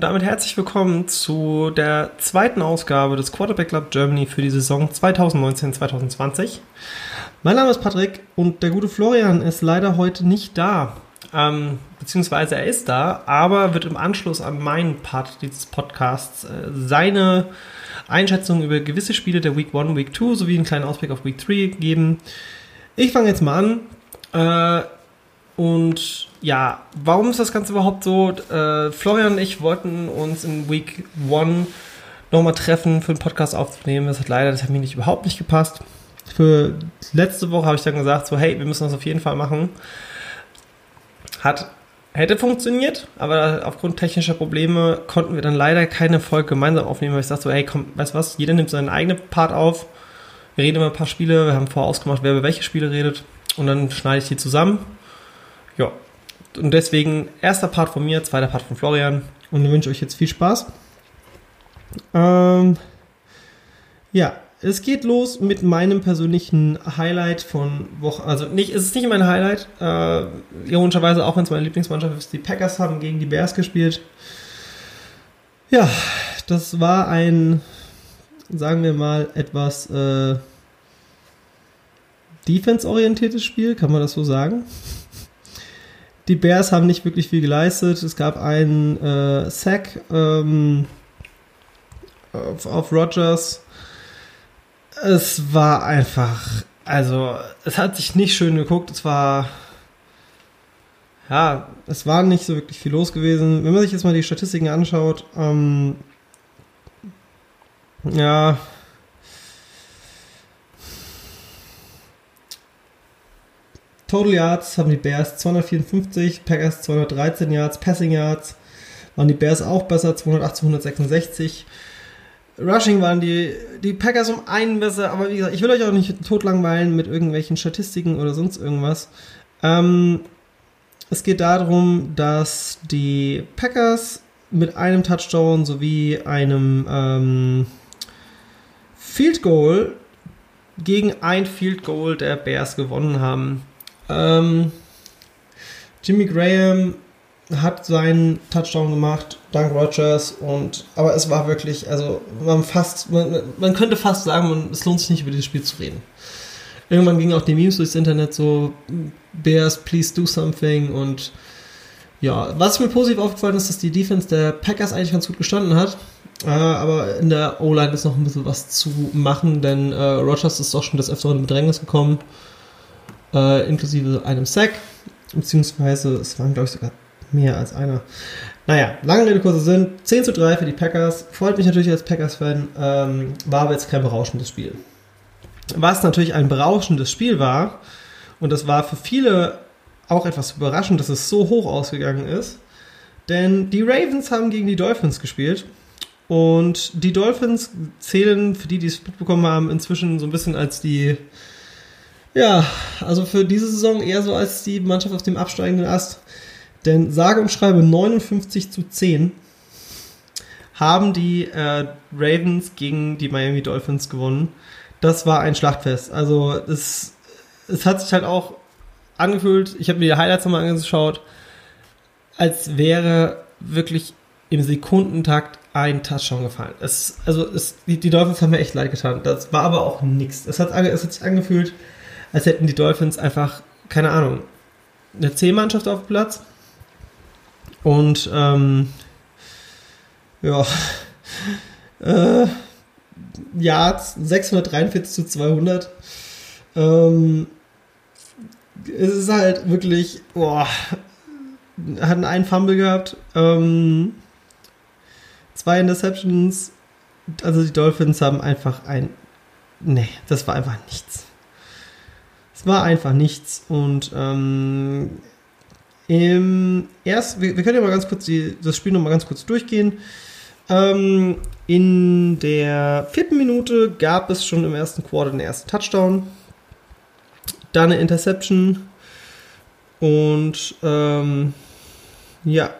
und damit herzlich willkommen zu der zweiten Ausgabe des Quarterback Club Germany für die Saison 2019-2020. Mein Name ist Patrick und der gute Florian ist leider heute nicht da. Ähm, beziehungsweise er ist da, aber wird im Anschluss an meinen Part dieses Podcasts äh, seine Einschätzung über gewisse Spiele der Week 1, Week 2 sowie einen kleinen Ausblick auf Week 3 geben. Ich fange jetzt mal an. Äh, und ja, warum ist das Ganze überhaupt so? Äh, Florian und ich wollten uns in Week 1 nochmal treffen, für einen Podcast aufzunehmen. Das hat leider das hat mir nicht überhaupt nicht gepasst. Für letzte Woche habe ich dann gesagt, so hey, wir müssen das auf jeden Fall machen. Hat hätte funktioniert, aber aufgrund technischer Probleme konnten wir dann leider keine Folge gemeinsam aufnehmen, weil ich sagte so, hey, komm, weißt du was, jeder nimmt seinen eigenen Part auf. Wir reden über ein paar Spiele, wir haben vorher ausgemacht, wer über welche Spiele redet und dann schneide ich die zusammen. Ja, und deswegen erster Part von mir, zweiter Part von Florian und ich wünsche euch jetzt viel Spaß. Ähm, ja, es geht los mit meinem persönlichen Highlight von Woche. Also nicht, es ist nicht mein Highlight. Äh, ironischerweise, auch wenn es meine Lieblingsmannschaft ist, die Packers haben gegen die Bears gespielt. Ja, das war ein, sagen wir mal, etwas äh, defense-orientiertes Spiel, kann man das so sagen? Die Bears haben nicht wirklich viel geleistet. Es gab einen äh, Sack ähm, auf, auf Rogers es war einfach, also es hat sich nicht schön geguckt. Es war, ja, es war nicht so wirklich viel los gewesen. Wenn man sich jetzt mal die Statistiken anschaut, ähm, ja, Total Yards haben die Bears 254, Packers 213 Yards, Passing Yards waren die Bears auch besser, 208 166. Rushing waren die, die Packers um einen besser, aber wie gesagt, ich will euch auch nicht totlangweilen mit irgendwelchen Statistiken oder sonst irgendwas. Ähm, es geht darum, dass die Packers mit einem Touchdown sowie einem ähm, Field Goal gegen ein Field Goal der Bears gewonnen haben. Ähm, Jimmy Graham hat seinen Touchdown gemacht, dank Rogers und aber es war wirklich, also man fast, man, man könnte fast sagen, man, es lohnt sich nicht über dieses Spiel zu reden. Irgendwann gingen auch die Memes durchs Internet so Bears, please do something und ja, was mir positiv aufgefallen ist, dass die Defense der Packers eigentlich ganz gut gestanden hat. Äh, aber in der O-Line ist noch ein bisschen was zu machen, denn äh, Rogers ist doch schon des Öfteren in Bedrängnis gekommen, äh, inklusive einem Sack, beziehungsweise es waren, glaube ich, sogar mehr als einer. Naja, lange Rede, kurzer Sinn. 10 zu 3 für die Packers. Freut mich natürlich als Packers-Fan. Ähm, war aber jetzt kein berauschendes Spiel. Was natürlich ein berauschendes Spiel war, und das war für viele auch etwas überraschend, dass es so hoch ausgegangen ist, denn die Ravens haben gegen die Dolphins gespielt. Und die Dolphins zählen, für die, die es mitbekommen haben, inzwischen so ein bisschen als die, ja, also für diese Saison eher so als die Mannschaft auf dem absteigenden Ast. Denn sage und schreibe 59 zu 10 haben die äh, Ravens gegen die Miami Dolphins gewonnen. Das war ein Schlachtfest. Also es, es hat sich halt auch angefühlt, ich habe mir die Highlights nochmal angeschaut, als wäre wirklich im Sekundentakt ein Touchdown gefallen. Es, also es, die, die, Dolphins haben mir echt leid getan. Das war aber auch nichts. Es hat, es hat sich angefühlt, als hätten die Dolphins einfach, keine Ahnung, eine C-Mannschaft auf dem Platz und ähm, ja, äh, Yards 643 zu 200. Ähm, es ist halt wirklich, boah, hatten einen Fumble gehabt, ähm, zwei Interceptions. Also die Dolphins haben einfach ein, nee, das war einfach nichts. Es war einfach nichts und ähm, im erst, wir, wir, können ja mal ganz kurz die, das Spiel noch mal ganz kurz durchgehen. Ähm, in der vierten Minute gab es schon im ersten Quarter den ersten Touchdown, dann eine Interception und ähm, ja,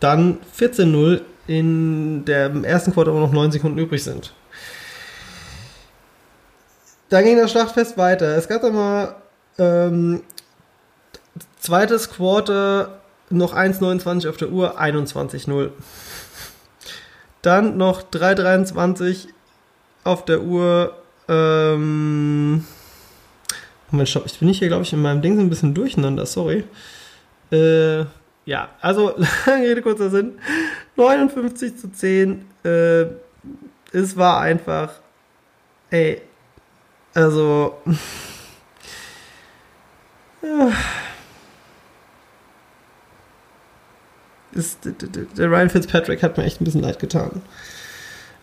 dann 14-0 in der ersten Quarter wo noch 9 Sekunden übrig sind. Dann ging das Schlachtfest weiter. Es gab dann mal ähm, Zweites Quarter, noch 1,29 auf der Uhr, 21-0. Dann noch 3,23 auf der Uhr. Ähm, Moment, stopp, ich bin hier, glaube ich, in meinem Ding so ein bisschen durcheinander, sorry. Äh, ja, also, lange Rede, kurzer Sinn. 59 zu 10. Äh, es war einfach, ey, also, ja. Ist, der Ryan Fitzpatrick hat mir echt ein bisschen leid getan.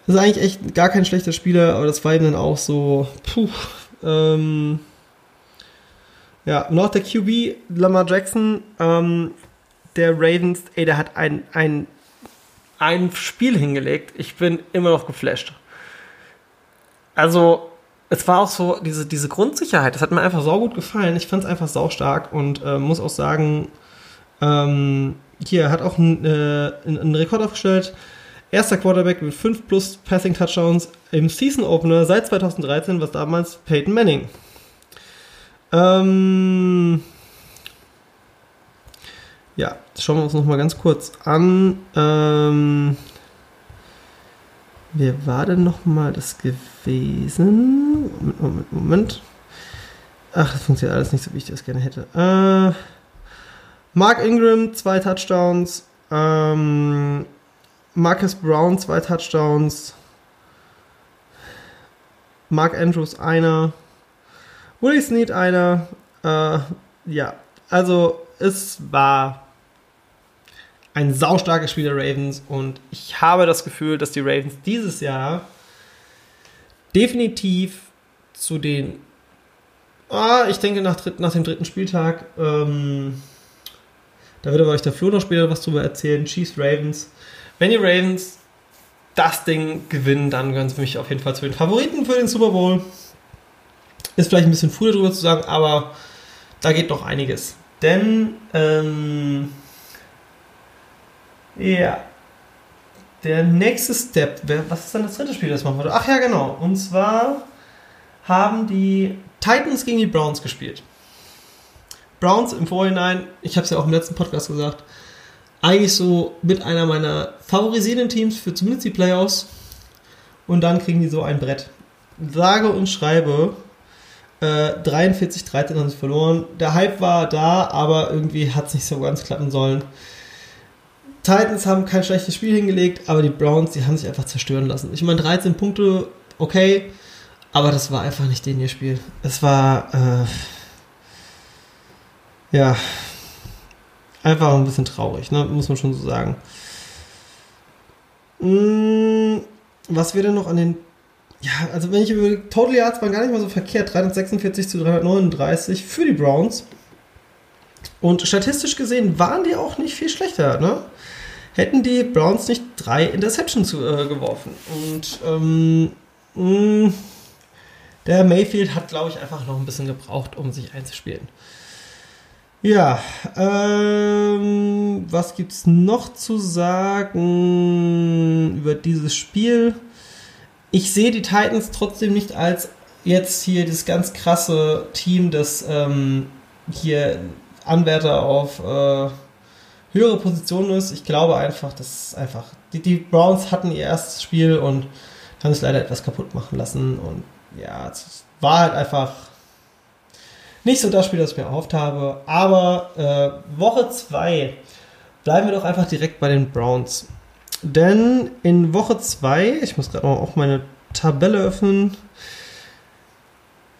Das ist eigentlich echt gar kein schlechter Spieler, aber das war ihm dann auch so, puh, ähm, ja, noch der QB, Lamar Jackson, ähm, der Ravens, ey, der hat ein, ein, ein Spiel hingelegt. Ich bin immer noch geflasht. Also, es war auch so, diese, diese Grundsicherheit, das hat mir einfach saugut gefallen. Ich fand es einfach saustark und äh, muss auch sagen, ähm, hier hat auch einen, äh, einen Rekord aufgestellt. Erster Quarterback mit 5 plus Passing Touchdowns im Season Opener seit 2013, was damals Peyton Manning. Ähm, ja, schauen wir uns noch mal ganz kurz an. Ähm, wer war denn noch mal das gewesen? Moment, Moment, Moment. Ach, das funktioniert alles nicht so, wie ich das gerne hätte. Äh, Mark Ingram, zwei Touchdowns. Ähm, Marcus Brown, zwei Touchdowns. Mark Andrews, einer. Willie Snead, einer. Äh, ja, also es war ein saustarkes Spiel der Ravens und ich habe das Gefühl, dass die Ravens dieses Jahr definitiv zu den, ah, ich denke nach, nach dem dritten Spieltag, ähm, da wird aber euch der Flo noch später was drüber erzählen, Chiefs Ravens. Wenn die Ravens das Ding gewinnen, dann gehören sie für mich auf jeden Fall zu den Favoriten für den Super Bowl. Ist vielleicht ein bisschen früh darüber zu sagen, aber da geht noch einiges. Denn, ähm, ja, der nächste Step, was ist dann das dritte Spiel, das machen wir? Ach ja, genau. Und zwar haben die Titans gegen die Browns gespielt. Browns im Vorhinein, ich habe es ja auch im letzten Podcast gesagt, eigentlich so mit einer meiner favorisierenden Teams für zumindest die Playoffs. Und dann kriegen die so ein Brett. Sage und schreibe, äh, 43, 13 haben sie verloren. Der Hype war da, aber irgendwie hat es nicht so ganz klappen sollen. Titans haben kein schlechtes Spiel hingelegt, aber die Browns, die haben sich einfach zerstören lassen. Ich meine, 13 Punkte, okay, aber das war einfach nicht den ihr Spiel. Es war, äh, ja, einfach ein bisschen traurig, ne? muss man schon so sagen. Hm, was wir denn noch an den ja, also wenn ich über Total Yards waren gar nicht mal so verkehrt. 346 zu 339 für die Browns. Und statistisch gesehen waren die auch nicht viel schlechter, ne? Hätten die Browns nicht drei Interceptions äh, geworfen. Und ähm, mh, mm, der Mayfield hat, glaube ich, einfach noch ein bisschen gebraucht, um sich einzuspielen. Ja, ähm, was gibt's noch zu sagen über dieses Spiel? ich sehe die Titans trotzdem nicht als jetzt hier das ganz krasse Team, das ähm, hier Anwärter auf äh, höhere Positionen ist. Ich glaube einfach, dass einfach die, die Browns hatten ihr erstes Spiel und haben es leider etwas kaputt machen lassen und ja, es war halt einfach nicht so das Spiel, das ich mir erhofft habe. Aber äh, Woche 2 bleiben wir doch einfach direkt bei den Browns. Denn in Woche 2, ich muss gerade auch meine Tabelle öffnen.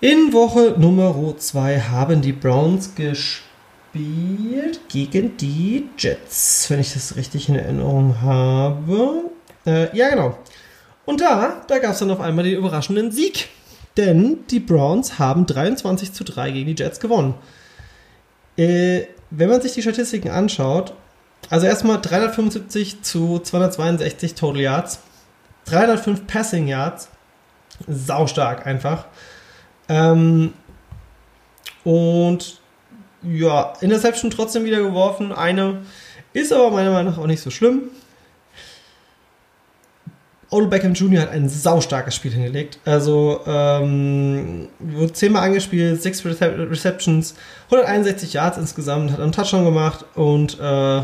In Woche Nummer 2 haben die Browns gespielt gegen die Jets, wenn ich das richtig in Erinnerung habe. Äh, ja, genau. Und da, da gab es dann auf einmal den überraschenden Sieg. Denn die Browns haben 23 zu 3 gegen die Jets gewonnen. Äh, wenn man sich die Statistiken anschaut, also erstmal 375 zu 262 Total Yards, 305 Passing Yards, saustark einfach. Ähm, und ja, Interception trotzdem wieder geworfen, eine ist aber meiner Meinung nach auch nicht so schlimm. Odell Beckham Jr. hat ein saustarkes Spiel hingelegt. Also, ähm, wurde zehnmal angespielt, sechs Receptions, 161 Yards insgesamt, hat einen Touchdown gemacht und äh,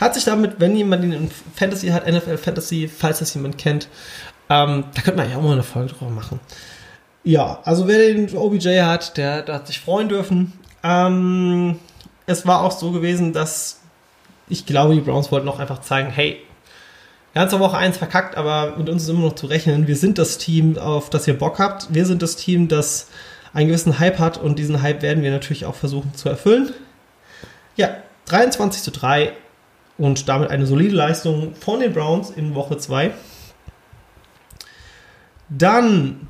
Hat sich damit, wenn jemand ihn in Fantasy hat, NFL Fantasy, falls das jemand kennt, ähm, da könnte man ja auch mal eine Folge drüber machen. Ja, also wer den OBJ hat, der, der hat sich freuen dürfen. Ähm, es war auch so gewesen, dass ich glaube, die Browns wollten auch einfach zeigen, hey, ganze Woche 1 verkackt, aber mit uns ist immer noch zu rechnen. Wir sind das Team, auf das ihr Bock habt. Wir sind das Team, das einen gewissen Hype hat und diesen Hype werden wir natürlich auch versuchen zu erfüllen. Ja, 23 zu 3 und damit eine solide Leistung von den Browns in Woche 2. Dann,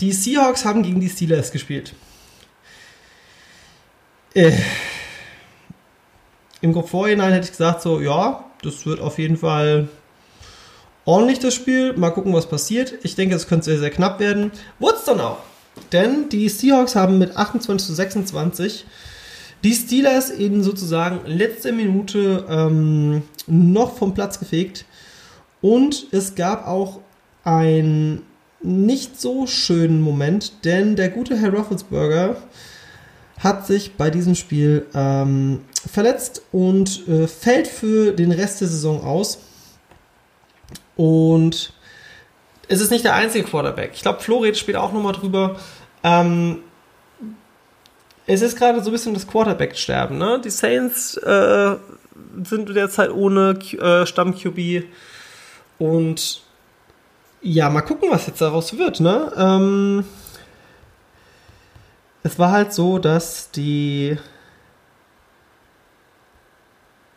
die Seahawks haben gegen die Steelers gespielt. Äh, Im Vorhinein hätte ich gesagt, so, ja, das wird auf jeden Fall ordentlich das Spiel. Mal gucken, was passiert. Ich denke, es könnte sehr, sehr knapp werden. Wurde es dann auch. Denn die Seahawks haben mit 28 zu 26 die Steelers in sozusagen letzter Minute ähm, noch vom Platz gefegt. Und es gab auch einen nicht so schönen Moment, denn der gute Herr Roethlisberger hat sich bei diesem Spiel ähm, verletzt und äh, fällt für den Rest der Saison aus. Und es ist nicht der einzige Quarterback. Ich glaube, Florid spielt auch nochmal drüber. Ähm, es ist gerade so ein bisschen das Quarterback-Sterben. Ne? Die Saints äh, sind derzeit ohne äh, Stamm-QB. Und ja, mal gucken, was jetzt daraus wird. Ne? Ähm, es war halt so, dass die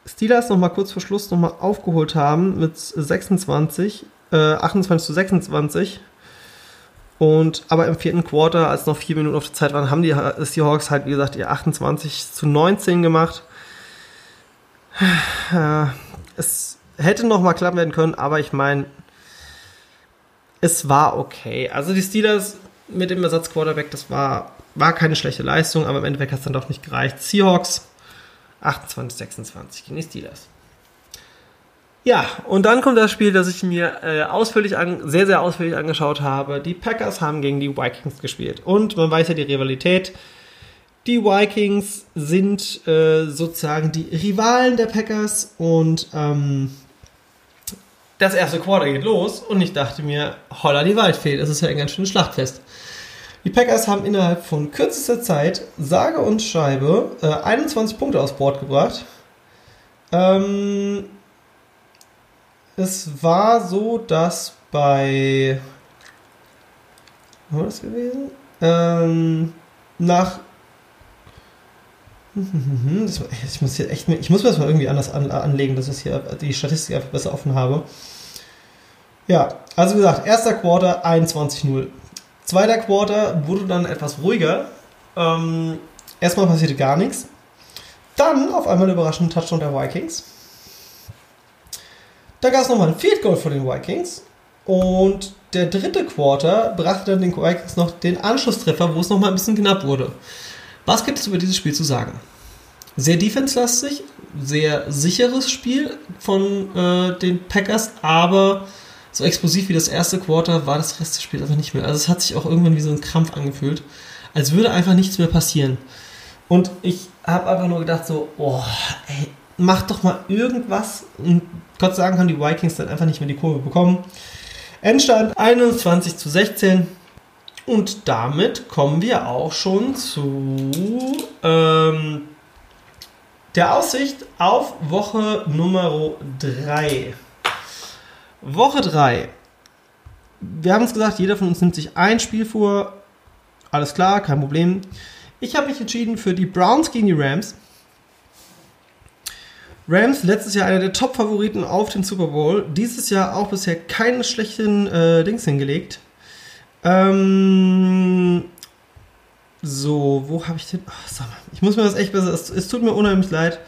Steelers noch mal kurz vor Schluss noch mal aufgeholt haben mit 26, äh, 28 zu 26. Und aber im vierten Quarter, als noch vier Minuten auf der Zeit waren, haben die Seahawks halt, wie gesagt, ihr 28 zu 19 gemacht. Es hätte noch mal klappen werden können, aber ich meine, es war okay. Also die Steelers mit dem Ersatzquarterback, das war, war keine schlechte Leistung, aber im Endeffekt hat es dann doch nicht gereicht. Seahawks 28, 26 gegen die Steelers. Ja, und dann kommt das Spiel, das ich mir äh, ausführlich an, sehr, sehr ausführlich angeschaut habe. Die Packers haben gegen die Vikings gespielt. Und man weiß ja die Rivalität. Die Vikings sind äh, sozusagen die Rivalen der Packers und ähm, das erste Quarter geht los und ich dachte mir, holla die Waldfee, das ist ja ein ganz schönes Schlachtfest. Die Packers haben innerhalb von kürzester Zeit, sage und schreibe, äh, 21 Punkte aufs Board gebracht. Ähm, es war so, dass bei. Wo war das gewesen? Ähm, nach. Ich muss hier echt. Ich muss mir das mal irgendwie anders an, anlegen, dass ich hier die Statistik einfach besser offen habe. Ja, also wie gesagt, erster Quarter 21-0. Zweiter Quarter wurde dann etwas ruhiger. Ähm, erstmal passierte gar nichts. Dann auf einmal überraschend Touchdown der Vikings. Da gab es nochmal ein Field Goal von den Vikings. Und der dritte Quarter brachte dann den Vikings noch den Anschlusstreffer, wo es nochmal ein bisschen knapp wurde. Was gibt es über dieses Spiel zu sagen? Sehr defense-lastig, sehr sicheres Spiel von äh, den Packers, aber so explosiv wie das erste Quarter war das Rest des Spiels einfach nicht mehr. Also es hat sich auch irgendwann wie so ein Krampf angefühlt, als würde einfach nichts mehr passieren. Und ich habe einfach nur gedacht so, oh, ey, mach doch mal irgendwas. Und Gott Dank haben die Vikings dann einfach nicht mehr die Kurve bekommen. Endstand 21 zu 16. Und damit kommen wir auch schon zu ähm, der Aussicht auf Woche Nummer 3. Woche 3. Wir haben uns gesagt, jeder von uns nimmt sich ein Spiel vor. Alles klar, kein Problem. Ich habe mich entschieden für die Browns gegen die Rams. Rams letztes Jahr einer der Top-Favoriten auf den Super Bowl. Dieses Jahr auch bisher keine schlechten äh, Dings hingelegt. Ähm, so, wo habe ich den? Oh, sag mal, ich muss mir das echt besser. Es, es tut mir unheimlich leid.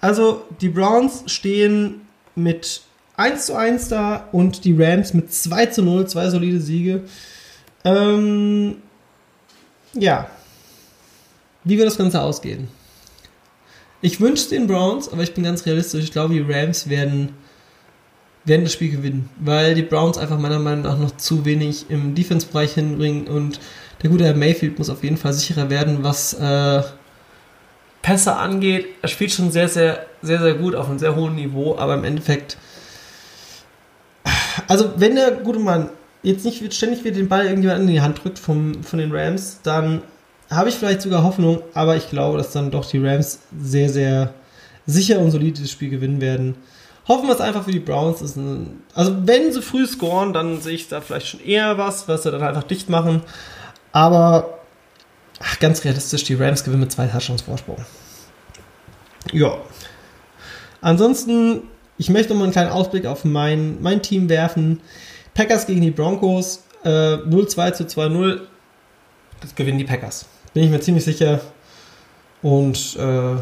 Also, die Browns stehen mit 1 zu 1 da und die Rams mit 2 zu 0, zwei solide Siege. Ähm, ja. Wie wird das Ganze ausgehen? Ich wünsche den Browns, aber ich bin ganz realistisch. Ich glaube, die Rams werden, werden das Spiel gewinnen, weil die Browns einfach meiner Meinung nach noch zu wenig im Defense-Bereich hinbringen und der gute Herr Mayfield muss auf jeden Fall sicherer werden, was äh, Pässe angeht, er spielt schon sehr, sehr, sehr, sehr gut auf einem sehr hohen Niveau, aber im Endeffekt, also wenn der gute Mann jetzt nicht ständig wieder den Ball irgendjemand in die Hand drückt vom, von den Rams, dann habe ich vielleicht sogar Hoffnung, aber ich glaube, dass dann doch die Rams sehr, sehr sicher und solid das Spiel gewinnen werden. Hoffen wir es einfach für die Browns. Ein, also wenn sie früh scoren, dann sehe ich da vielleicht schon eher was, was sie dann einfach dicht machen. Aber ach, ganz realistisch, die Rams gewinnen mit zwei Touchdowns Vorsprung. Ja. Ansonsten, ich möchte mal einen kleinen Ausblick auf mein, mein Team werfen. Packers gegen die Broncos, äh, 0-2 zu 2-0. Das gewinnen die Packers. Bin ich mir ziemlich sicher. Und äh,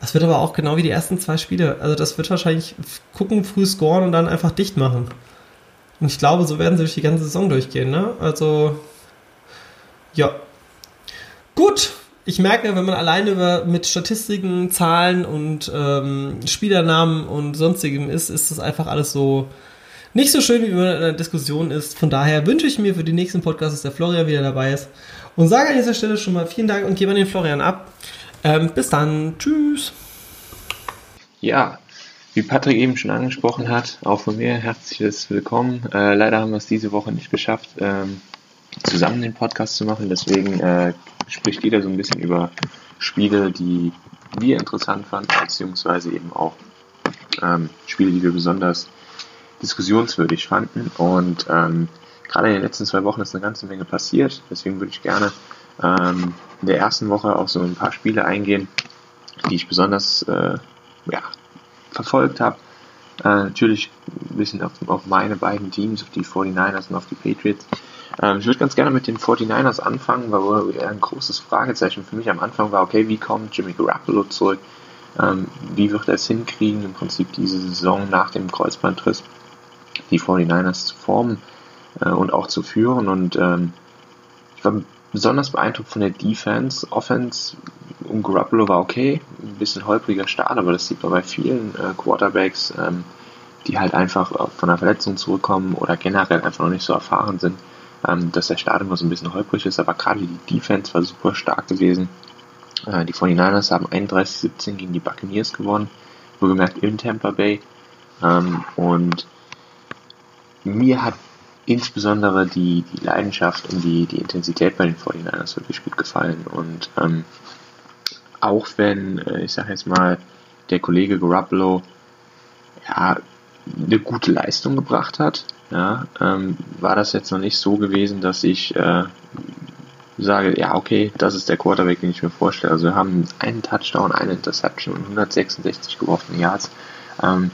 das wird aber auch genau wie die ersten zwei Spiele. Also das wird wahrscheinlich gucken, früh scoren und dann einfach dicht machen. Und ich glaube, so werden sie durch die ganze Saison durchgehen. Ne? Also, ja. Gut, ich merke, wenn man alleine über, mit Statistiken, Zahlen und ähm, Spielernamen und sonstigem ist, ist das einfach alles so nicht so schön, wie man in einer Diskussion ist. Von daher wünsche ich mir für die nächsten Podcasts, dass der Florian wieder dabei ist. Und sage an dieser Stelle schon mal vielen Dank und gebe an den Florian ab. Ähm, bis dann. Tschüss. Ja, wie Patrick eben schon angesprochen hat, auch von mir herzliches Willkommen. Äh, leider haben wir es diese Woche nicht geschafft, ähm, zusammen den Podcast zu machen. Deswegen äh, spricht jeder so ein bisschen über Spiele, die wir interessant fanden, beziehungsweise eben auch ähm, Spiele, die wir besonders diskussionswürdig fanden. Und ähm, gerade in den letzten zwei Wochen ist eine ganze Menge passiert. Deswegen würde ich gerne ähm, in der ersten Woche auf so ein paar Spiele eingehen, die ich besonders äh, ja, verfolgt habe. Äh, natürlich ein bisschen auf, auf, meine beiden Teams, auf die 49ers und auf die Patriots. Ähm, ich würde ganz gerne mit den 49ers anfangen, weil ein großes Fragezeichen für mich am Anfang war, okay, wie kommt Jimmy Garoppolo zurück? Ähm, wie wird er es hinkriegen, im Prinzip diese Saison nach dem Kreuzbandriss die 49ers zu formen äh, und auch zu führen? Und ähm, ich war besonders beeindruckt von der Defense. Offense um Garoppolo war okay, ein bisschen holpriger Start, aber das sieht man bei vielen äh, Quarterbacks, ähm, die halt einfach von einer Verletzung zurückkommen oder generell einfach noch nicht so erfahren sind, ähm, dass der Start immer so ein bisschen holprig ist. Aber gerade die Defense war super stark gewesen. Äh, die 49ers haben 31-17 gegen die Buccaneers gewonnen, wohlgemerkt in Tampa Bay. Ähm, und mir hat insbesondere die, die Leidenschaft und die, die Intensität bei den 49ers wirklich gut gefallen. Und ähm, auch wenn, äh, ich sage jetzt mal, der Kollege Garoppolo ja, eine gute Leistung gebracht hat, ja, ähm, war das jetzt noch nicht so gewesen, dass ich äh, sage, ja, okay, das ist der Quarterback, den ich mir vorstelle. Also wir haben einen Touchdown, eine Interception und 166 geworfene Yards. Ähm,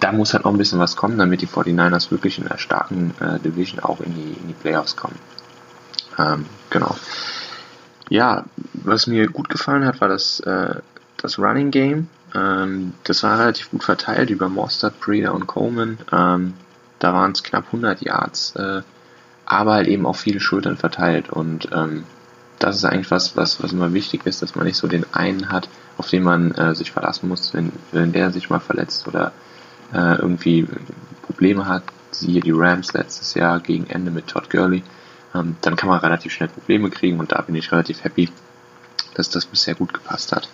da muss halt noch ein bisschen was kommen, damit die 49ers wirklich in der starken äh, Division auch in die, in die Playoffs kommen. Ähm, genau. Ja, was mir gut gefallen hat, war das, äh, das Running Game. Ähm, das war relativ gut verteilt über Mostert, Breeder und Coleman. Ähm, da waren es knapp 100 Yards, äh, aber halt eben auch viele Schultern verteilt. Und ähm, das ist eigentlich was, was, was immer wichtig ist, dass man nicht so den einen hat, auf den man äh, sich verlassen muss, wenn, wenn der sich mal verletzt oder äh, irgendwie Probleme hat, siehe die Rams letztes Jahr gegen Ende mit Todd Gurley, ähm, dann kann man relativ schnell Probleme kriegen und da bin ich relativ happy, dass das bisher gut gepasst hat.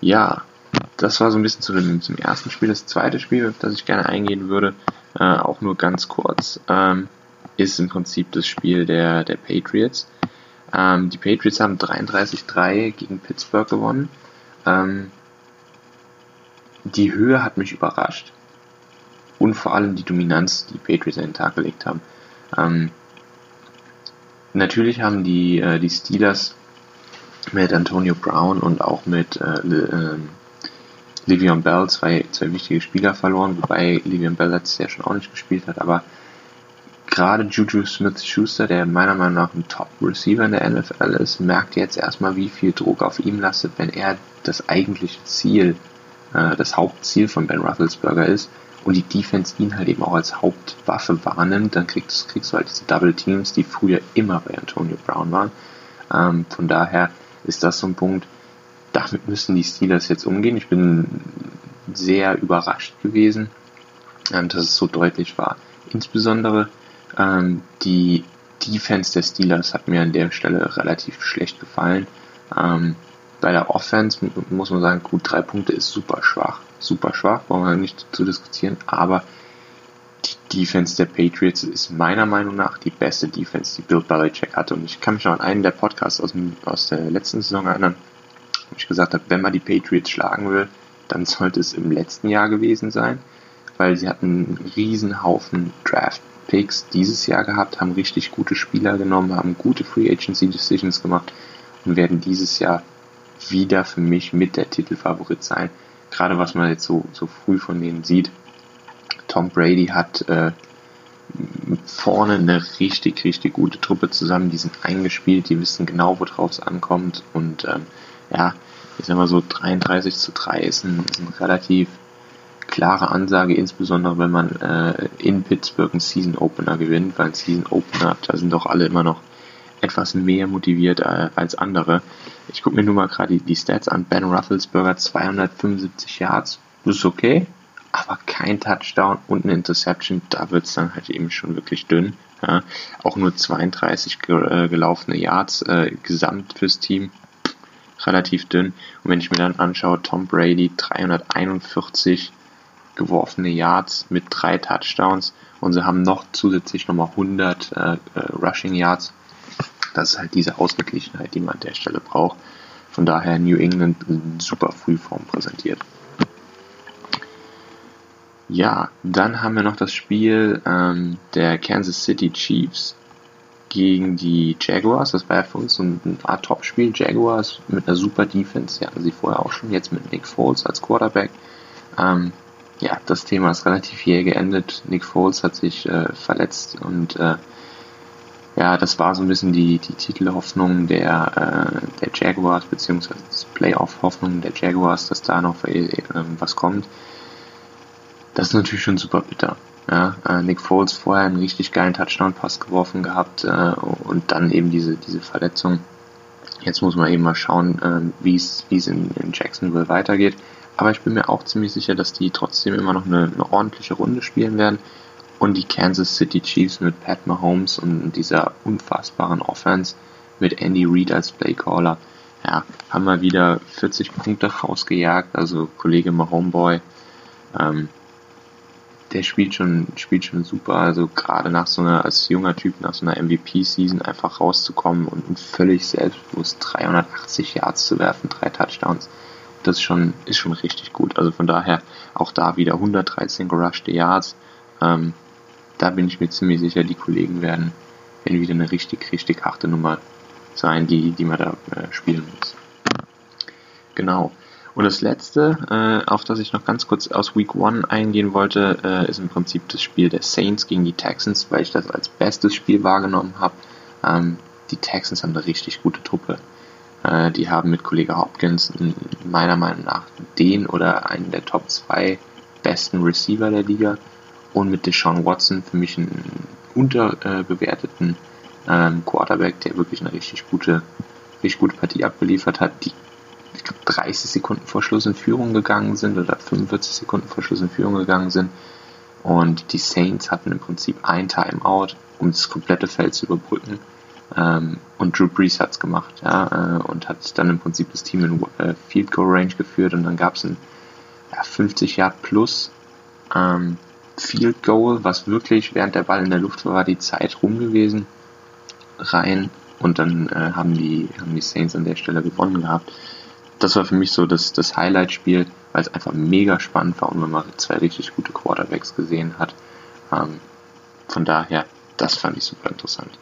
Ja, das war so ein bisschen zu dem, zum ersten Spiel. Das zweite Spiel, auf das ich gerne eingehen würde, äh, auch nur ganz kurz, ähm, ist im Prinzip das Spiel der, der Patriots. Ähm, die Patriots haben 33-3 gegen Pittsburgh gewonnen. Ähm, die Höhe hat mich überrascht. Und vor allem die Dominanz, die Patriots an den Tag gelegt haben. Ähm, natürlich haben die, äh, die Steelers mit Antonio Brown und auch mit äh, äh, Livion Bell zwei, zwei wichtige Spieler verloren, wobei Livion Bell letztes Jahr schon auch nicht gespielt hat, aber gerade Juju Smith-Schuster, der meiner Meinung nach ein Top-Receiver in der NFL ist, merkt jetzt erstmal, wie viel Druck auf ihm lastet, wenn er das eigentliche Ziel äh, das Hauptziel von Ben Roethlisberger ist und die Defense ihn halt eben auch als Hauptwaffe wahrnimmt, dann kriegst, kriegst du halt diese Double Teams, die früher immer bei Antonio Brown waren. Ähm, von daher ist das so ein Punkt, damit müssen die Steelers jetzt umgehen. Ich bin sehr überrascht gewesen, ähm, dass es so deutlich war. Insbesondere ähm, die Defense der Steelers hat mir an der Stelle relativ schlecht gefallen. Ähm, bei der Offense muss man sagen, gut, drei Punkte ist super schwach. Super schwach, brauchen wir nicht zu diskutieren, aber die Defense der Patriots ist meiner Meinung nach die beste Defense, die Bill Belichick hatte. Und ich kann mich noch an einen der Podcasts aus, dem, aus der letzten Saison erinnern, wo ich gesagt habe, wenn man die Patriots schlagen will, dann sollte es im letzten Jahr gewesen sein, weil sie hatten einen riesen Haufen Draft Picks dieses Jahr gehabt, haben richtig gute Spieler genommen, haben gute Free Agency Decisions gemacht und werden dieses Jahr wieder für mich mit der Titelfavorit sein. Gerade was man jetzt so, so früh von denen sieht. Tom Brady hat äh, vorne eine richtig, richtig gute Truppe zusammen. Die sind eingespielt, die wissen genau, worauf es ankommt. Und ähm, ja, ich sag mal so 33 zu 3 ist ein, ist ein relativ klare Ansage, insbesondere wenn man äh, in Pittsburgh einen Season Opener gewinnt, weil ein Season Opener, da sind doch alle immer noch etwas mehr motiviert äh, als andere. Ich gucke mir nur mal gerade die, die, Stats an. Ben Rufflesberger 275 Yards, das ist okay, aber kein Touchdown und eine Interception, da wird es dann halt eben schon wirklich dünn. Ja. Auch nur 32 ge äh, gelaufene Yards äh, gesamt fürs Team, relativ dünn. Und wenn ich mir dann anschaue, Tom Brady 341 geworfene Yards mit drei Touchdowns und sie haben noch zusätzlich nochmal 100 äh, äh, Rushing Yards. Das ist halt diese Ausgeglichenheit, die man an der Stelle braucht. Von daher New England super Frühform präsentiert. Ja, dann haben wir noch das Spiel ähm, der Kansas City Chiefs gegen die Jaguars. Das war ja für uns so ein Art Top-Spiel. Jaguars mit einer super Defense, die hatten sie vorher auch schon, jetzt mit Nick Foles als Quarterback. Ähm, ja, das Thema ist relativ jäh geendet. Nick Foles hat sich äh, verletzt und äh, ja, das war so ein bisschen die, die Titelhoffnung der, äh, der Jaguars, beziehungsweise das Playoff-Hoffnung der Jaguars, dass da noch äh, was kommt. Das ist natürlich schon super bitter. Ja, äh, Nick Foles vorher einen richtig geilen Touchdown-Pass geworfen gehabt äh, und dann eben diese, diese Verletzung. Jetzt muss man eben mal schauen, äh, wie es in, in Jacksonville weitergeht. Aber ich bin mir auch ziemlich sicher, dass die trotzdem immer noch eine, eine ordentliche Runde spielen werden. Und die Kansas City Chiefs mit Pat Mahomes und dieser unfassbaren Offense mit Andy Reid als Playcaller, ja, haben wir wieder 40 Punkte rausgejagt. Also Kollege Mahomeboy, ähm, der spielt schon, spielt schon super. Also gerade nach so einer, als junger Typ nach so einer MVP-Season einfach rauszukommen und, völlig selbstbewusst 380 Yards zu werfen, drei Touchdowns das ist schon, ist schon richtig gut. Also von daher auch da wieder 113 gerushte Yards. Ähm, da bin ich mir ziemlich sicher, die Kollegen werden, werden wieder eine richtig, richtig harte Nummer sein, die, die man da äh, spielen muss. Genau. Und das letzte, äh, auf das ich noch ganz kurz aus Week 1 eingehen wollte, äh, ist im Prinzip das Spiel der Saints gegen die Texans, weil ich das als bestes Spiel wahrgenommen habe. Ähm, die Texans haben eine richtig gute Truppe. Äh, die haben mit Kollege Hopkins meiner Meinung nach den oder einen der Top 2 besten Receiver der Liga und mit Deshaun Watson für mich einen unterbewerteten ähm, Quarterback, der wirklich eine richtig gute, richtig gute Partie abgeliefert hat, die ich glaube 30 Sekunden vor Schluss in Führung gegangen sind oder 45 Sekunden vor Schluss in Führung gegangen sind. Und die Saints hatten im Prinzip ein Timeout, um das komplette Feld zu überbrücken. Ähm, und Drew Brees hat es gemacht, ja, äh, und hat dann im Prinzip das Team in äh, Field Goal Range geführt und dann gab es ein ja, 50 Yard plus ähm, Field Goal, was wirklich während der Ball in der Luft war, war die Zeit rum gewesen, rein und dann äh, haben die haben die Saints an der Stelle gewonnen gehabt. Das war für mich so das, das Highlight-Spiel, weil es einfach mega spannend war und man mal zwei richtig gute Quarterbacks gesehen hat. Ähm, von daher, das fand ich super interessant.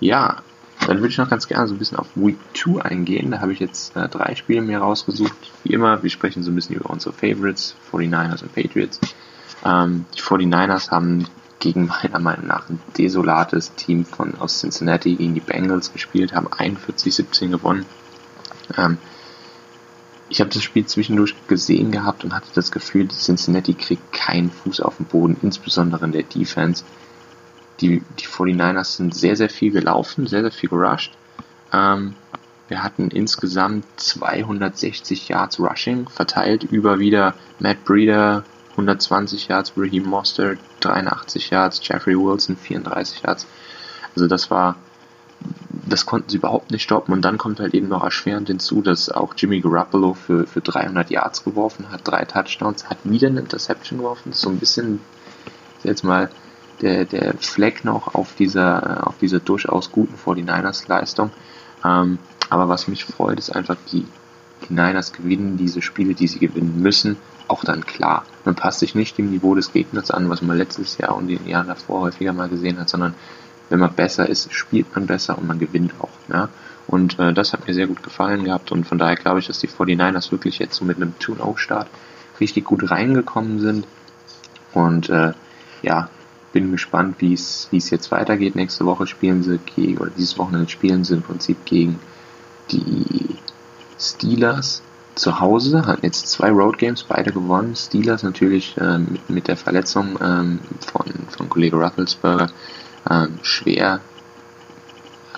Ja, dann würde ich noch ganz gerne so ein bisschen auf Week 2 eingehen. Da habe ich jetzt äh, drei Spiele mir rausgesucht. Wie immer, wir sprechen so ein bisschen über unsere Favorites, 49ers und Patriots. Ähm, die 49ers haben gegen meiner Meinung nach ein desolates Team von aus Cincinnati gegen die Bengals gespielt, haben 41-17 gewonnen. Ähm, ich habe das Spiel zwischendurch gesehen gehabt und hatte das Gefühl, Cincinnati kriegt keinen Fuß auf den Boden, insbesondere in der Defense. Die, die 49ers sind sehr, sehr viel gelaufen, sehr, sehr viel gerusht. Ähm, wir hatten insgesamt 260 Yards Rushing, verteilt über wieder Matt Breeder, 120 Yards, Raheem Mostert, 83 Yards, Jeffrey Wilson, 34 Yards. Also das war das konnten sie überhaupt nicht stoppen. Und dann kommt halt eben noch erschwerend hinzu, dass auch Jimmy Garoppolo für, für 300 Yards geworfen hat, drei Touchdowns, hat wieder eine Interception geworfen. So ein bisschen jetzt mal der, der Fleck noch auf dieser, auf dieser durchaus guten 49ers-Leistung. Ähm, aber was mich freut, ist einfach, die, die Niners gewinnen diese Spiele, die sie gewinnen müssen, auch dann klar. Man passt sich nicht dem Niveau des Gegners an, was man letztes Jahr und die Jahre davor häufiger mal gesehen hat, sondern wenn man besser ist, spielt man besser und man gewinnt auch. Ja? Und äh, das hat mir sehr gut gefallen gehabt und von daher glaube ich, dass die 49ers wirklich jetzt so mit einem 2-0-Start richtig gut reingekommen sind. Und äh, ja, bin gespannt, wie es jetzt weitergeht. Nächste Woche spielen sie gegen, oder dieses Wochenende spielen sie im Prinzip gegen die Steelers zu Hause, hatten jetzt zwei Road Games, beide gewonnen. Steelers natürlich äh, mit, mit, der Verletzung ähm, von, von Kollege Rufflesberger ähm, schwer,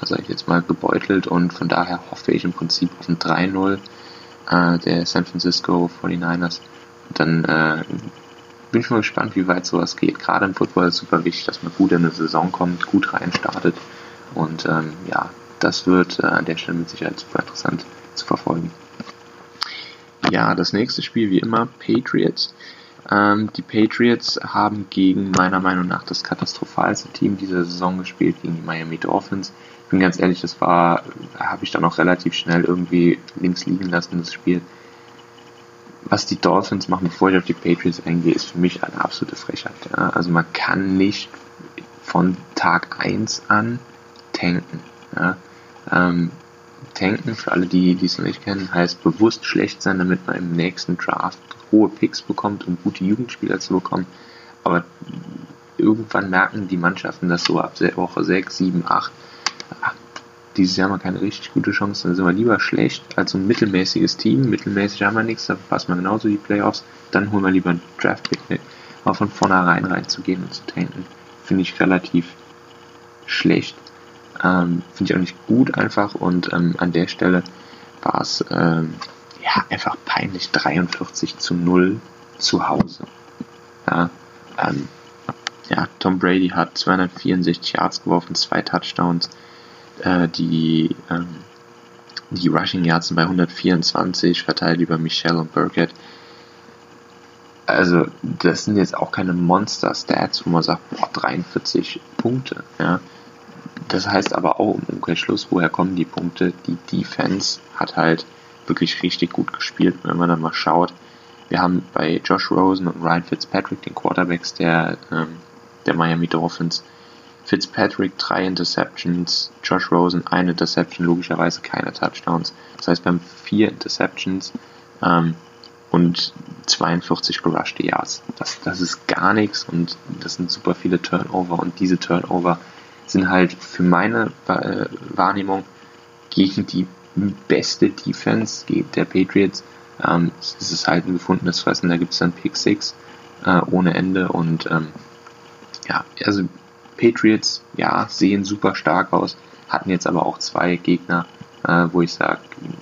sage ich jetzt mal, gebeutelt und von daher hoffe ich im Prinzip auf ein 3-0 äh, der San Francisco 49ers. Und dann äh, bin ich mal gespannt, wie weit sowas geht. Gerade im Football ist es super wichtig, dass man gut in eine Saison kommt, gut reinstartet. Und ähm, ja, das wird äh, an der Stelle mit Sicherheit super interessant zu verfolgen. Ja, das nächste Spiel wie immer Patriots ähm, die Patriots haben gegen meiner Meinung nach das katastrophalste Team dieser Saison gespielt, gegen die Miami Dolphins. Ich bin ganz ehrlich, das war, habe ich dann auch relativ schnell irgendwie links liegen lassen, das Spiel. Was die Dolphins machen, bevor ich auf die Patriots eingehe, ist für mich eine absolute Frechheit. Also man kann nicht von Tag 1 an tanken. Ja? Ähm, tanken, für alle, die es noch nicht kennen, heißt bewusst schlecht sein, damit man im nächsten Draft hohe Picks bekommt, um gute Jugendspieler zu bekommen. Aber irgendwann merken die Mannschaften das so ab Woche 6, 7, 8. Dieses Jahr haben wir keine richtig gute Chance, dann sind wir lieber schlecht als ein mittelmäßiges Team. Mittelmäßig haben wir nichts, da verpassen wir genauso die Playoffs. Dann holen wir lieber einen Draft-Pick. Aber von vornherein reinzugehen und zu tanken, finde ich relativ schlecht. Ähm, finde ich auch nicht gut einfach und ähm, an der Stelle war es ähm, ja, einfach peinlich 43 zu 0 zu Hause. Ja, ähm, ja, Tom Brady hat 264 Yards geworfen, zwei Touchdowns. Äh, die, ähm, die Rushing Yards sind bei 124, verteilt über Michelle und Burkett. Also, das sind jetzt auch keine Monster-Stats, wo man sagt, boah, 43 Punkte. Ja. Das heißt aber auch im Umkehrschluss, woher kommen die Punkte? Die Defense hat halt wirklich richtig gut gespielt, wenn man dann mal schaut. Wir haben bei Josh Rosen und Ryan Fitzpatrick, den Quarterbacks der, ähm, der Miami Dolphins, Fitzpatrick drei Interceptions, Josh Rosen eine Interception, logischerweise keine Touchdowns. Das heißt, wir haben vier Interceptions ähm, und 42 gerushte Yards. Das, das ist gar nichts und das sind super viele Turnover und diese Turnover sind halt für meine äh, Wahrnehmung gegen die beste Defense der Patriots. Ähm, es ist halt ein gefundenes Fressen, da gibt es dann Pick 6 äh, ohne Ende und ähm, ja, also Patriots, ja, sehen super stark aus, hatten jetzt aber auch zwei Gegner, äh, wo ich sage,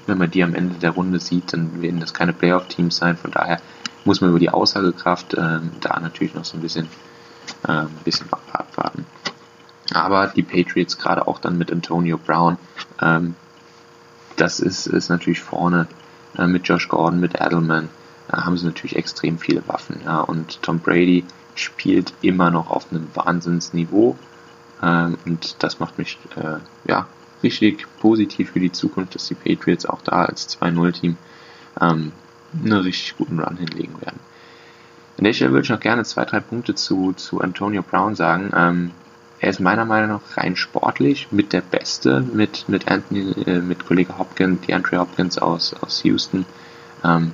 wenn man die am Ende der Runde sieht, dann werden das keine Playoff-Teams sein, von daher muss man über die Aussagekraft äh, da natürlich noch so ein bisschen, äh, ein bisschen abwarten. Aber die Patriots, gerade auch dann mit Antonio Brown, ähm, das ist, ist natürlich vorne äh, mit Josh Gordon, mit Edelman, äh, haben sie natürlich extrem viele Waffen. Ja, und Tom Brady spielt immer noch auf einem Wahnsinnsniveau. Ähm, und das macht mich äh, ja, richtig positiv für die Zukunft, dass die Patriots auch da als 2-0-Team ähm, einen richtig guten Run hinlegen werden. An der Stelle würde ich noch gerne zwei, drei Punkte zu, zu Antonio Brown sagen. Ähm, er ist meiner Meinung nach rein sportlich mit der Beste, mit, mit Anthony, äh, mit Kollege Hopkins, DeAndre Hopkins aus, aus Houston. Ähm,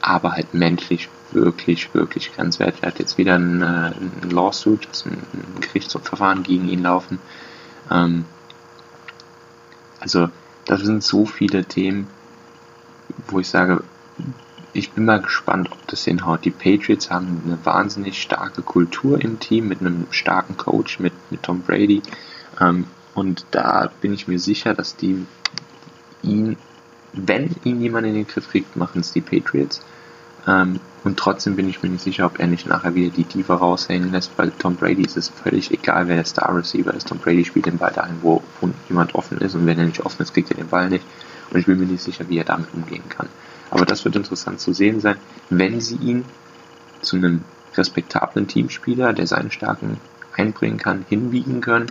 aber halt menschlich wirklich, wirklich grenzwertig. Er hat jetzt wieder ein, äh, ein Lawsuit, also ein Gerichtsverfahren gegen ihn laufen. Ähm, also, das sind so viele Themen, wo ich sage, ich bin mal gespannt, ob das hinhaut. Die Patriots haben eine wahnsinnig starke Kultur im Team mit einem starken Coach, mit, mit Tom Brady. Ähm, und da bin ich mir sicher, dass die ihn, wenn ihn jemand in den Griff kriegt, machen es die Patriots. Ähm, Und trotzdem bin ich mir nicht sicher, ob er nicht nachher wieder die Tiefe raushängen lässt, weil Tom Brady ist es völlig egal, wer der Star Receiver ist. Tom Brady spielt den Ball dahin, wo, wo jemand offen ist und wenn er nicht offen ist, kriegt er den Ball nicht. Und ich bin mir nicht sicher, wie er damit umgehen kann. Aber das wird interessant zu sehen sein, wenn sie ihn zu einem respektablen Teamspieler, der seine Stärken einbringen kann, hinbiegen können,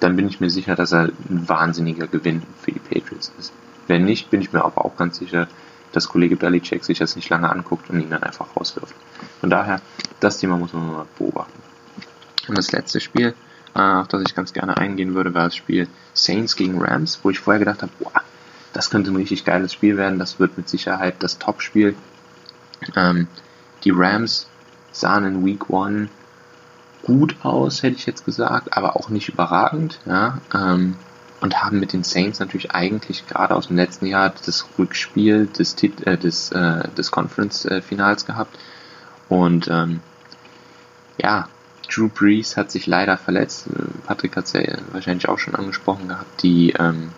dann bin ich mir sicher, dass er ein wahnsinniger Gewinn für die Patriots ist. Wenn nicht, bin ich mir aber auch ganz sicher, dass Kollege Belichick sich das nicht lange anguckt und ihn dann einfach rauswirft. Von daher, das Thema muss man mal beobachten. Und das letzte Spiel, äh, auf das ich ganz gerne eingehen würde, war das Spiel Saints gegen Rams, wo ich vorher gedacht habe, boah, das könnte ein richtig geiles Spiel werden. Das wird mit Sicherheit das Top-Spiel. Ähm, die Rams sahen in Week 1 gut aus, hätte ich jetzt gesagt, aber auch nicht überragend. Ja? Ähm, und haben mit den Saints natürlich eigentlich gerade aus dem letzten Jahr das Rückspiel des, äh, des, äh, des Conference-Finals gehabt. Und ähm, ja, Drew Brees hat sich leider verletzt. Patrick hat es ja wahrscheinlich auch schon angesprochen gehabt, die ähm,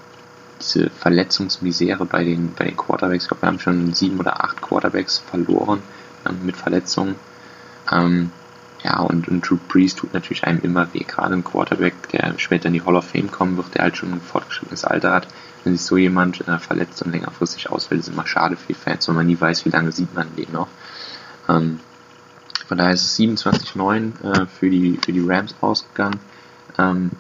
diese Verletzungsmisere bei den, bei den Quarterbacks. Ich glaube, wir haben schon sieben oder acht Quarterbacks verloren ähm, mit Verletzungen. Ähm, ja, und, und Drew Brees tut natürlich einem immer weh. Gerade ein Quarterback, der später in die Hall of Fame kommen wird, der halt schon ein fortgeschrittenes Alter hat. Wenn sich so jemand äh, verletzt und längerfristig ausfällt, ist immer schade für die Fans, weil man nie weiß, wie lange sieht man den noch. Ähm, von daher ist es 27-9 äh, für, die, für die Rams ausgegangen. Ähm,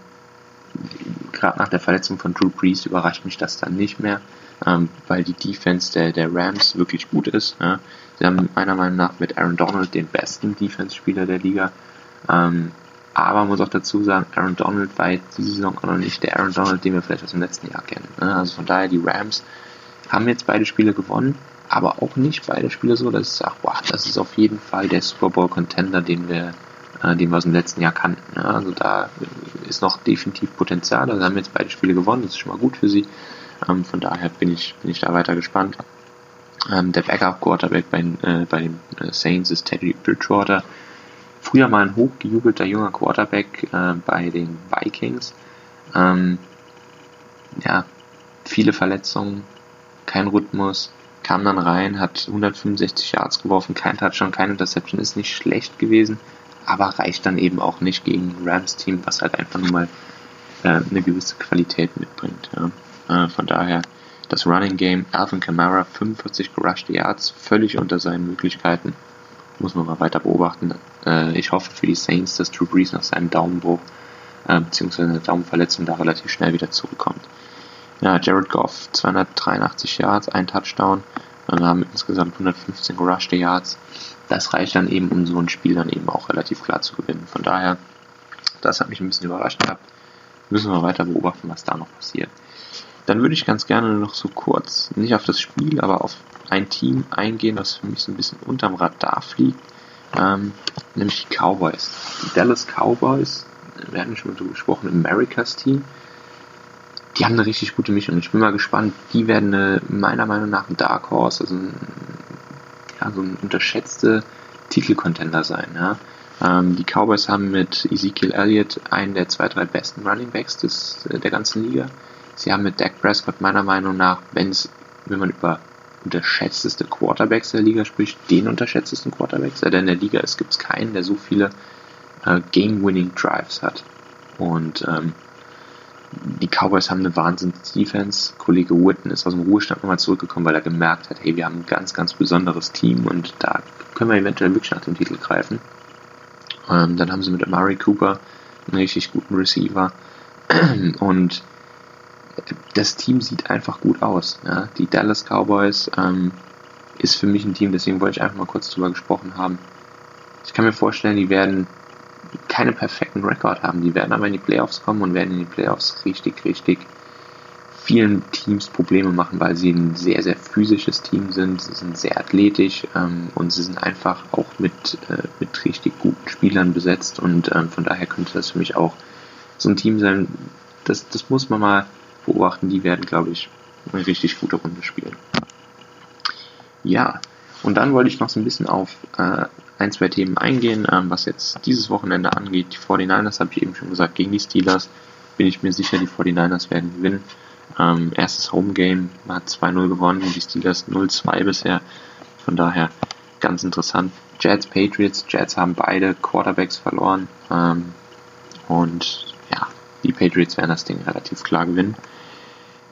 Gerade nach der Verletzung von Drew Brees überrascht mich das dann nicht mehr, ähm, weil die Defense der, der Rams wirklich gut ist. Ja. Sie haben meiner Meinung nach mit Aaron Donald den besten Defense-Spieler der Liga. Ähm, aber muss auch dazu sagen, Aaron Donald war jetzt diese Saison auch noch nicht der Aaron Donald, den wir vielleicht aus dem letzten Jahr kennen. Ne? Also von daher, die Rams haben jetzt beide Spiele gewonnen, aber auch nicht beide Spiele so, dass ich sage, boah, das ist auf jeden Fall der Super Bowl-Contender, den wir, äh, den wir aus dem letzten Jahr kannten. Ne? Also da ist noch definitiv Potenzial. Also haben jetzt beide Spiele gewonnen, das ist schon mal gut für sie. Ähm, von daher bin ich, bin ich da weiter gespannt. Ähm, der Backup-Quarterback bei, äh, bei den äh, Saints ist Teddy Bridgewater. Früher mal ein hochgejubelter junger Quarterback äh, bei den Vikings. Ähm, ja, viele Verletzungen, kein Rhythmus, kam dann rein, hat 165 Yards geworfen, kein Touchdown, keine Interception, ist nicht schlecht gewesen, aber reicht dann eben auch nicht gegen Rams-Team, was halt einfach nur mal äh, eine gewisse Qualität mitbringt. Ja. Äh, von daher das Running Game, Alvin Kamara, 45 gerushte Yards, völlig unter seinen Möglichkeiten. Muss man mal weiter beobachten. Äh, ich hoffe für die Saints, dass Drew Brees nach seinem Daumenbruch äh, bzw. einer Daumenverletzung da relativ schnell wieder zurückkommt. Ja, Jared Goff, 283 Yards, ein Touchdown. Wir haben insgesamt 115 gerushte Yards. Das reicht dann eben, um so ein Spiel dann eben auch relativ klar zu gewinnen. Von daher, das hat mich ein bisschen überrascht gehabt. Müssen wir weiter beobachten, was da noch passiert. Dann würde ich ganz gerne noch so kurz, nicht auf das Spiel, aber auf ein Team eingehen, das für mich so ein bisschen unterm Radar fliegt, ähm, nämlich die Cowboys. Die Dallas Cowboys, wir hatten schon mal drüber gesprochen, Americas Team, die haben eine richtig gute Mischung. Ich bin mal gespannt, die werden eine, meiner Meinung nach ein Dark Horse, also ein, ja, so ein unterschätzte Titelcontender sein. Ja. Ähm, die Cowboys haben mit Ezekiel Elliott einen der zwei, drei besten Running Backs des, der ganzen Liga. Sie haben mit Dak Prescott meiner Meinung nach, wenn's, wenn man über unterschätzteste Quarterbacks der Liga spricht, den unterschätztesten Quarterbacks, der in der Liga ist, gibt es keinen, der so viele äh, Game-Winning-Drives hat. Und ähm, die Cowboys haben eine Wahnsinns-Defense. Kollege Witten ist aus dem Ruhestand nochmal zurückgekommen, weil er gemerkt hat, hey, wir haben ein ganz, ganz besonderes Team und da können wir eventuell wirklich nach dem Titel greifen. Ähm, dann haben sie mit Amari Cooper einen richtig guten Receiver und das Team sieht einfach gut aus. Ja. Die Dallas Cowboys ähm, ist für mich ein Team, deswegen wollte ich einfach mal kurz drüber gesprochen haben. Ich kann mir vorstellen, die werden keine perfekten Rekord haben. Die werden aber in die Playoffs kommen und werden in die Playoffs richtig, richtig vielen Teams Probleme machen, weil sie ein sehr, sehr physisches Team sind. Sie sind sehr athletisch ähm, und sie sind einfach auch mit, äh, mit richtig guten Spielern besetzt und ähm, von daher könnte das für mich auch so ein Team sein. Das, das muss man mal beobachten. Die werden, glaube ich, eine richtig gute Runde spielen. Ja, und dann wollte ich noch so ein bisschen auf äh, ein, zwei Themen eingehen, ähm, was jetzt dieses Wochenende angeht. Die 49ers habe ich eben schon gesagt, gegen die Steelers bin ich mir sicher, die 49ers werden gewinnen. Ähm, erstes Home Game hat 2-0 gewonnen, die Steelers 0-2 bisher. Von daher ganz interessant. Jets, Patriots, Jets haben beide Quarterbacks verloren. Ähm, und ja, die Patriots werden das Ding relativ klar gewinnen.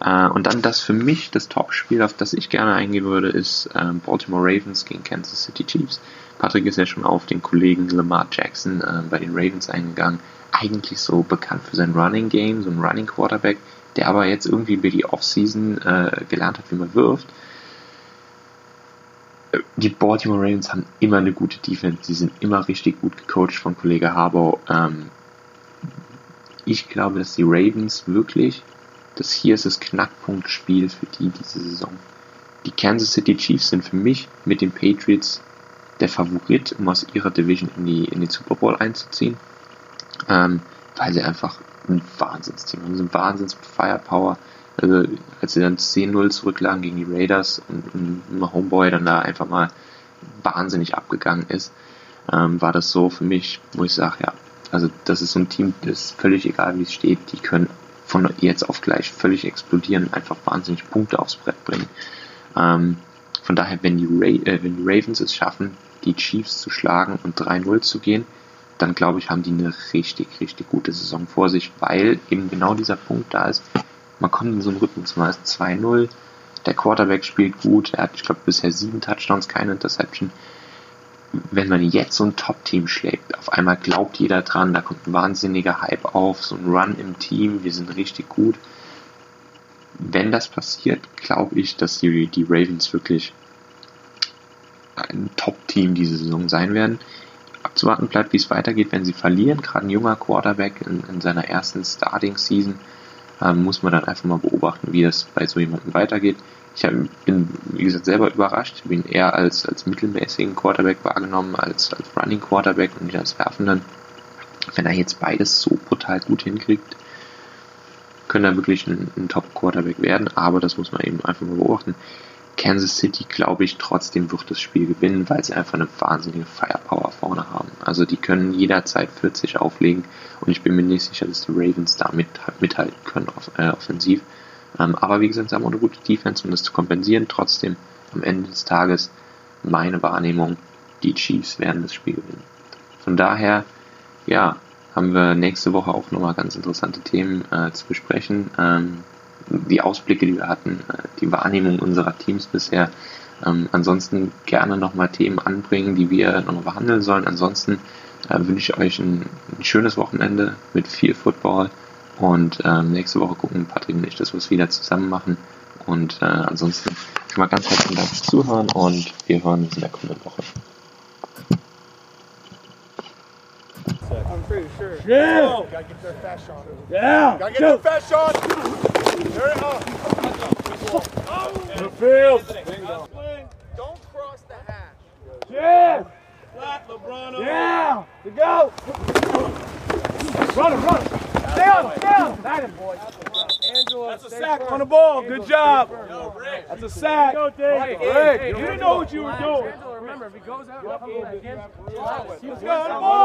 Äh, und dann das für mich das Top-Spiel, auf das ich gerne eingehen würde, ist äh, Baltimore Ravens gegen Kansas City Chiefs. Patrick ist ja schon auf den Kollegen Lamar Jackson äh, bei den Ravens eingegangen. Eigentlich so bekannt für sein Running Game, so ein Running Quarterback, der aber jetzt irgendwie über die Offseason äh, gelernt hat, wie man wirft die Baltimore Ravens haben immer eine gute Defense, die sind immer richtig gut gecoacht von Kollege Harbaugh. Ähm, ich glaube, dass die Ravens wirklich, das hier ist das Knackpunktspiel für die diese Saison. Die Kansas City Chiefs sind für mich mit den Patriots der Favorit, um aus ihrer Division in die, in die Super Bowl einzuziehen, ähm, weil sie einfach ein Wahnsinnsteam haben, ein Wahnsinns Firepower. Also, als sie dann 10-0 zurücklagen gegen die Raiders und, und Homeboy dann da einfach mal wahnsinnig abgegangen ist, ähm, war das so für mich, wo ich sage, ja, also das ist so ein Team, das ist völlig egal, wie es steht, die können von jetzt auf gleich völlig explodieren und einfach wahnsinnig Punkte aufs Brett bringen. Ähm, von daher, wenn die, Ra äh, wenn die Ravens es schaffen, die Chiefs zu schlagen und 3-0 zu gehen, dann glaube ich, haben die eine richtig, richtig gute Saison vor sich, weil eben genau dieser Punkt da ist, man kommt in so einen Rhythmus, man ist 2-0, der Quarterback spielt gut, er hat, ich glaube, bisher sieben Touchdowns, keine Interception. Wenn man jetzt so ein Top-Team schlägt, auf einmal glaubt jeder dran, da kommt ein wahnsinniger Hype auf, so ein Run im Team, wir sind richtig gut. Wenn das passiert, glaube ich, dass die, die Ravens wirklich ein Top-Team diese Saison sein werden. Abzuwarten bleibt, wie es weitergeht, wenn sie verlieren. Gerade ein junger Quarterback in, in seiner ersten Starting-Season ähm, muss man dann einfach mal beobachten, wie das bei so jemandem weitergeht. Ich bin, wie gesagt, selber überrascht. Ich bin eher als, als mittelmäßigen Quarterback wahrgenommen, als, als Running Quarterback und nicht als Werfenden. Wenn er jetzt beides so brutal gut hinkriegt, könnte er wirklich ein, ein Top-Quarterback werden, aber das muss man eben einfach mal beobachten. Kansas City, glaube ich, trotzdem wird das Spiel gewinnen, weil sie einfach eine wahnsinnige Firepower vorne haben. Also die können jederzeit 40 auflegen und ich bin mir nicht sicher, dass die Ravens damit mithalten können auf, äh, offensiv. Ähm, aber wie gesagt, sie haben auch eine gute Defense, um das zu kompensieren. Trotzdem am Ende des Tages meine Wahrnehmung, die Chiefs werden das Spiel gewinnen. Von daher, ja, haben wir nächste Woche auch nochmal ganz interessante Themen äh, zu besprechen. Ähm, die Ausblicke, die wir hatten, äh, die Wahrnehmung unserer Teams bisher. Ähm, ansonsten gerne nochmal Themen anbringen, die wir nochmal behandeln sollen. Ansonsten äh, wünsche ich euch ein, ein, schönes Wochenende mit viel Football und ähm, nächste Woche gucken Patrick und ich, dass wir es wieder zusammen machen. Und äh, ansonsten schon mal ganz herzlichen Dank fürs Zuhören und wir hören uns in der kommenden Woche. I'm pretty sure. Yeah! Oh, gotta get their fast shot. Yeah! Gotta get Go. their fast shot! There it up. Oh. field. Don't cross the hash. Yeah! Flat, LeBron. Yeah! To go! Run him, run him. Stay on, stay on. That him, boy. Angela, That's a sack on the ball. Good job. That's a sack. Go, Dave. Hey, you didn't know what you were doing. Angela, remember, if he goes out, let's go. The ball.